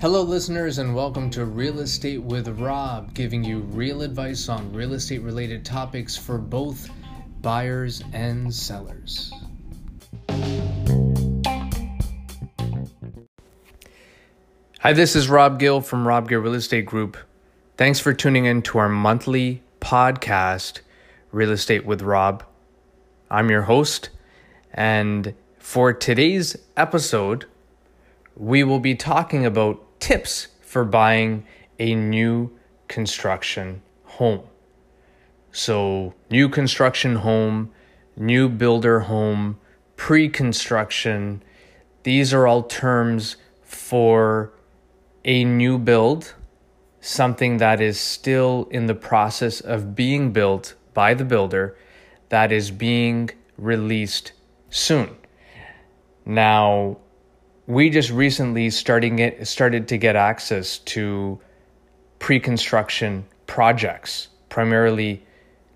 Hello, listeners, and welcome to Real Estate with Rob, giving you real advice on real estate related topics for both buyers and sellers. Hi, this is Rob Gill from Rob Gill Real Estate Group. Thanks for tuning in to our monthly podcast, Real Estate with Rob. I'm your host, and for today's episode, we will be talking about tips for buying a new construction home. So, new construction home, new builder home, pre construction, these are all terms for a new build, something that is still in the process of being built by the builder, that is being released soon. Now, we just recently starting it started to get access to pre-construction projects, primarily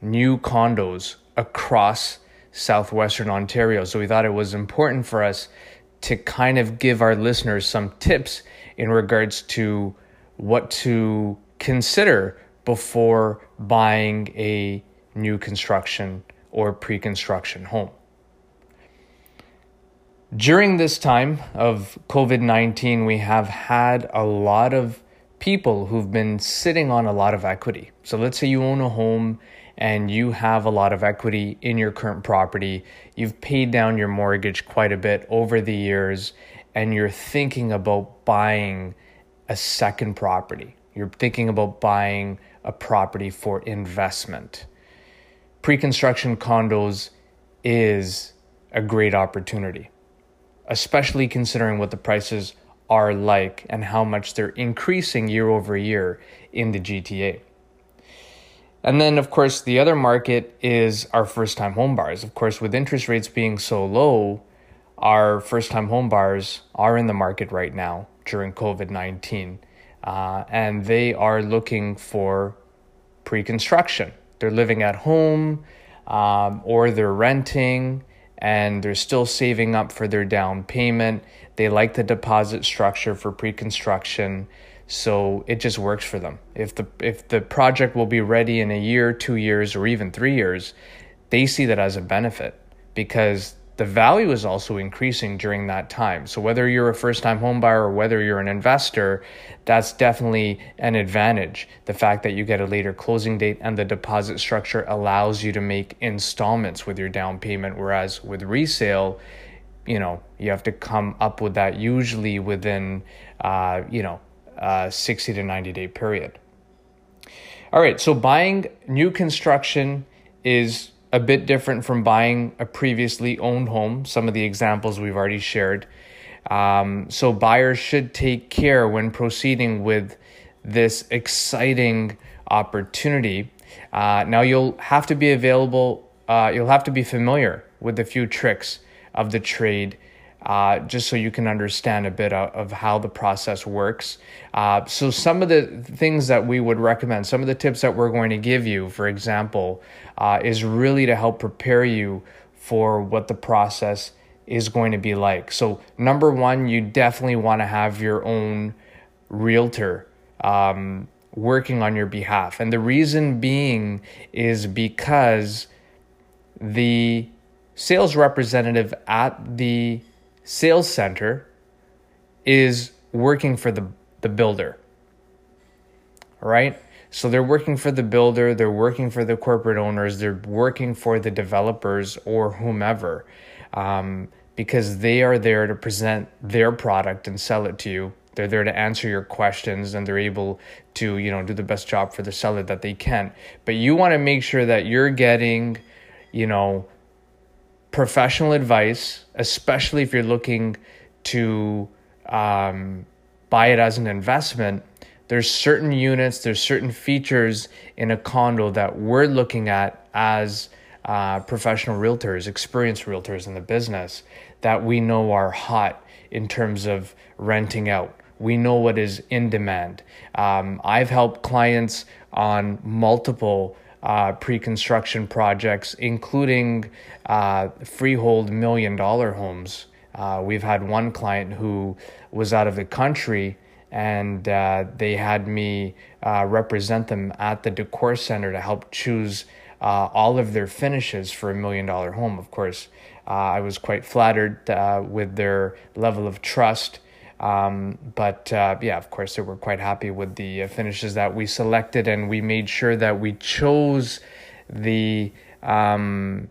new condos across southwestern Ontario. So we thought it was important for us to kind of give our listeners some tips in regards to what to consider before buying a new construction or pre-construction home. During this time of COVID 19, we have had a lot of people who've been sitting on a lot of equity. So let's say you own a home and you have a lot of equity in your current property. You've paid down your mortgage quite a bit over the years, and you're thinking about buying a second property. You're thinking about buying a property for investment. Pre construction condos is a great opportunity especially considering what the prices are like and how much they're increasing year over year in the GTA. And then, of course, the other market is our first time home buyers. Of course, with interest rates being so low, our first time home buyers are in the market right now during COVID 19. Uh, and they are looking for pre construction. They're living at home um, or they're renting and they're still saving up for their down payment. They like the deposit structure for pre-construction, so it just works for them. If the if the project will be ready in a year, 2 years or even 3 years, they see that as a benefit because the value is also increasing during that time. So whether you're a first-time home buyer or whether you're an investor, that's definitely an advantage. The fact that you get a later closing date and the deposit structure allows you to make installments with your down payment whereas with resale, you know, you have to come up with that usually within uh, you know, uh 60 to 90 day period. All right, so buying new construction is a bit different from buying a previously owned home, some of the examples we've already shared. Um, so, buyers should take care when proceeding with this exciting opportunity. Uh, now, you'll have to be available, uh, you'll have to be familiar with a few tricks of the trade uh, just so you can understand a bit of, of how the process works. Uh, so, some of the things that we would recommend, some of the tips that we're going to give you, for example, uh, is really to help prepare you for what the process is going to be like. So, number one, you definitely want to have your own realtor. Um, working on your behalf. And the reason being is because the sales representative at the sales center is working for the, the builder. Right? So they're working for the builder, they're working for the corporate owners, they're working for the developers or whomever um, because they are there to present their product and sell it to you. They're there to answer your questions and they're able to, you know, do the best job for the seller that they can. But you want to make sure that you're getting, you know, professional advice, especially if you're looking to um, buy it as an investment. There's certain units, there's certain features in a condo that we're looking at as uh, professional realtors, experienced realtors in the business that we know are hot in terms of renting out. We know what is in demand. Um, I've helped clients on multiple uh, pre construction projects, including uh, freehold million dollar homes. Uh, we've had one client who was out of the country and uh, they had me uh, represent them at the decor center to help choose all of their finishes for a million dollar home. Of course, I was quite flattered with their level of trust. Um, but uh, yeah, of course, were quite happy with the finishes that we selected, and we made sure that we chose the um,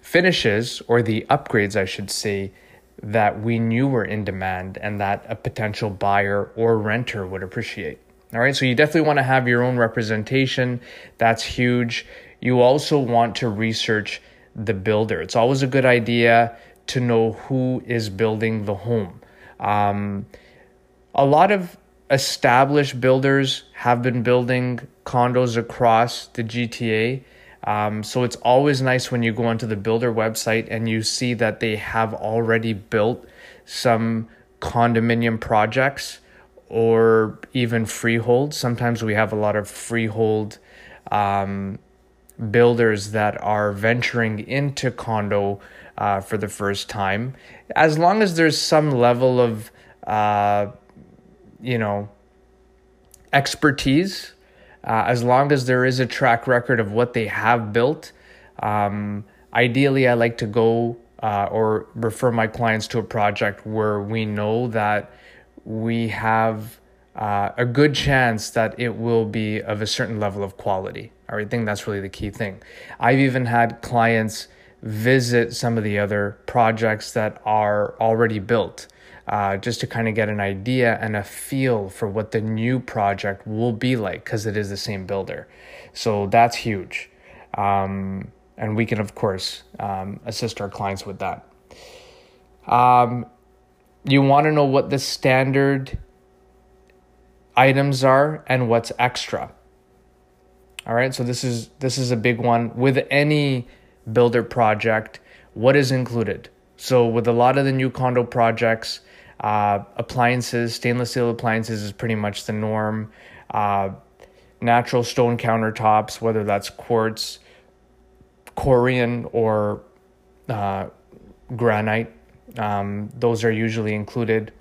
finishes or the upgrades, I should say, that we knew were in demand and that a potential buyer or renter would appreciate. All right, so you definitely want to have your own representation. That's huge. You also want to research the builder. It's always a good idea to know who is building the home. Um, a lot of established builders have been building condos across the GTA. Um, so it's always nice when you go onto the builder website and you see that they have already built some condominium projects or even freehold. Sometimes we have a lot of freehold um, builders that are venturing into condo uh, for the first time. As long as there's some level of, uh, you know, expertise uh, as long as there is a track record of what they have built. Um, ideally, I like to go uh, or refer my clients to a project where we know that we have uh, a good chance that it will be of a certain level of quality. I think that's really the key thing. I've even had clients visit some of the other projects that are already built uh, just to kind of get an idea and a feel for what the new project will be like because it is the same builder. So that's huge. Um, and we can, of course, um, assist our clients with that. Um, you want to know what the standard items are and what's extra. All right, so this is this is a big one with any builder project. What is included? So with a lot of the new condo projects, uh, appliances, stainless steel appliances is pretty much the norm. Uh, natural stone countertops, whether that's quartz, Corian, or uh, granite, um, those are usually included.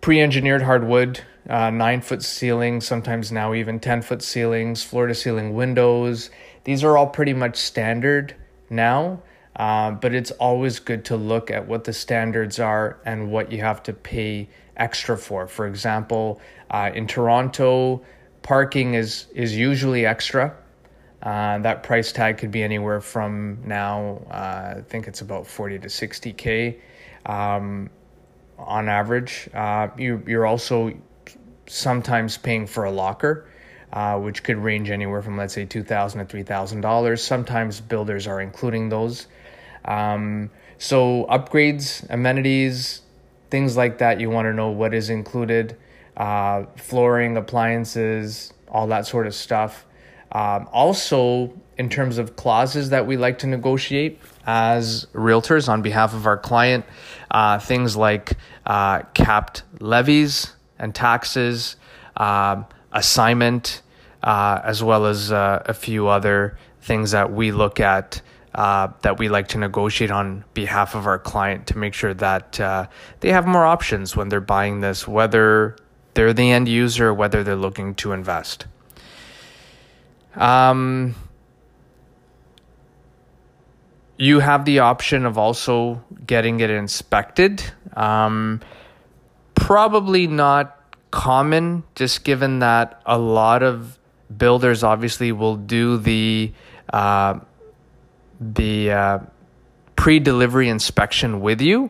Pre engineered hardwood, uh, nine foot ceilings, sometimes now even 10 foot ceilings, floor to ceiling windows. These are all pretty much standard now. Uh, but it's always good to look at what the standards are and what you have to pay extra for. For example, uh, in Toronto, parking is is usually extra. Uh, that price tag could be anywhere from now, uh, I think it's about 40 to 60K um, on average. Uh, you, you're also sometimes paying for a locker. Uh, which could range anywhere from let's say two thousand to three thousand dollars. Sometimes builders are including those. Um, so upgrades, amenities, things like that. You want to know what is included, uh, flooring, appliances, all that sort of stuff. Um, also, in terms of clauses that we like to negotiate as realtors on behalf of our client, uh, things like uh, capped levies and taxes, um, assignment, uh, as well as uh, a few other things that we look at uh, that we like to negotiate on behalf of our client to make sure that uh, they have more options when they're buying this, whether they're the end user, whether they're looking to invest. Um, you have the option of also getting it inspected. Um, probably not common, just given that a lot of builders obviously will do the uh, the uh, pre delivery inspection with you.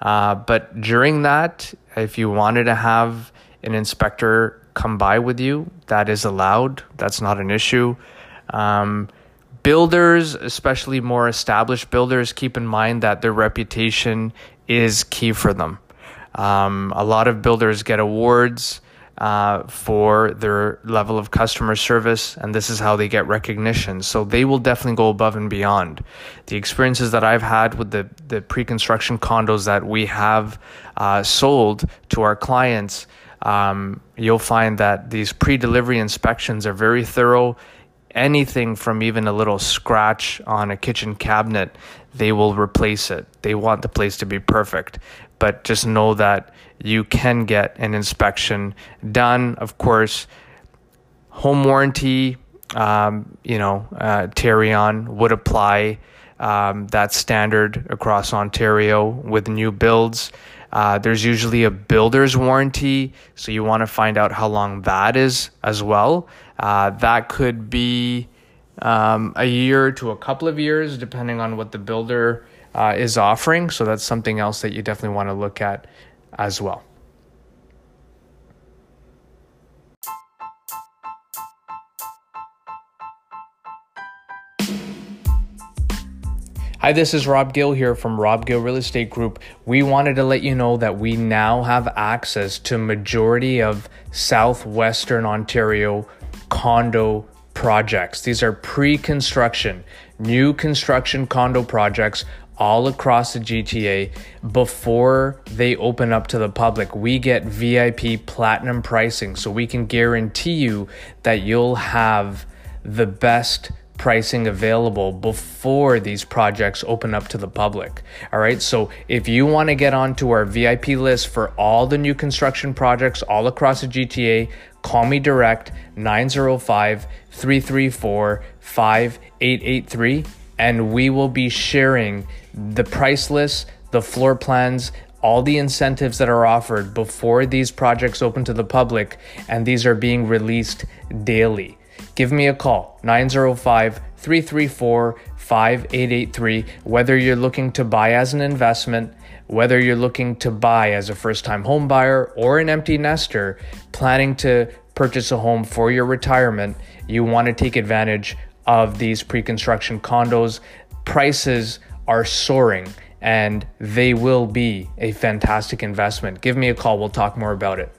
Uh, but during that, if you wanted to have an inspector come by with you, that is allowed. That's not an issue. Um, builders, especially more established builders, keep in mind that their reputation is key for them. Um, a lot of builders get awards uh, for their level of customer service, and this is how they get recognition. So they will definitely go above and beyond. The experiences that I've had with the, the pre construction condos that we have uh, sold to our clients, um, you'll find that these pre delivery inspections are very thorough. anything from even a little scratch on a kitchen cabinet, they will replace it. They want the place to be perfect. But just know that you can get an inspection done. Of course, home warranty, um, you know, uh, Tarion would apply. Um, standard across Ontario with new builds. Uh, there's usually a builder's warranty, so you want to find out how long that is as well. Uh, that could be um, a year to a couple of years, depending on what the builder uh, is offering. So that's something else that you definitely want to look at as well. Hi, this is Rob Gill here from Rob Gill Real Estate Group. We wanted to let you know that we now have access to majority of southwestern Ontario condo projects. These are pre-construction, new construction condo projects all across the GTA before they open up to the public. We get VIP platinum pricing so we can guarantee you that you'll have the best pricing available before these projects open up to the public. All right. So if you want to get onto our VIP list for all the new construction projects all across the GTA, call me direct 905 334 5883 and we will be sharing the price list, the floor plans, all the incentives that are offered before these projects open to the public, and these are being released daily give me a call 905 334 5883. Whether you're looking to buy as an investment, whether you're looking to buy as a first time home buyer or an empty nester planning to purchase a home for your retirement, you want to take advantage of these pre construction condos. Prices are soaring and they will be a fantastic investment. Give me a call, we'll talk more about it.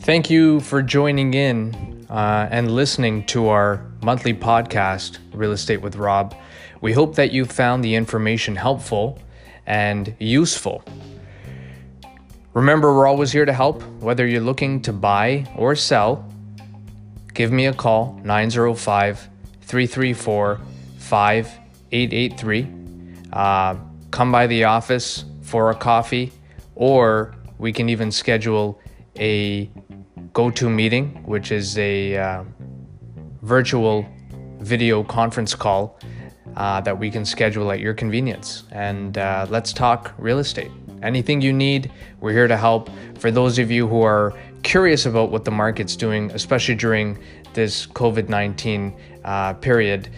Thank you for joining in uh, and listening to our monthly podcast, Real Estate with Rob. We hope that you found the information helpful and useful. Remember, we're always here to help, whether you're looking to buy or sell. Give me a call, 905 334 5883. Uh, come by the office for a coffee, or we can even schedule a GoToMeeting, which is a uh, virtual video conference call uh, that we can schedule at your convenience. And uh, let's talk real estate. Anything you need, we're here to help. For those of you who are curious about what the market's doing, especially during this COVID 19 uh, period,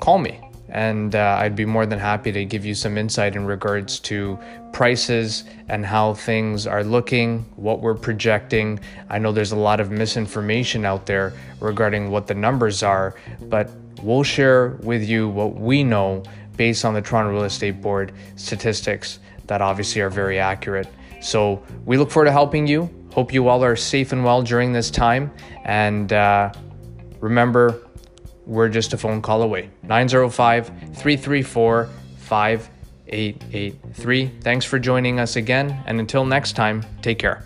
call me and uh, I'd be more than happy to give you some insight in regards to prices and how things are looking, what we're projecting. I know there's a lot of misinformation out there regarding what the numbers are, but we'll share with you what we know based on the Toronto Real Estate Board statistics that obviously are very accurate. So we look forward to helping you. Hope you all are safe and well during this time. And uh, remember, we're just a phone call away. 905 334 5883. Thanks for joining us again, and until next time, take care.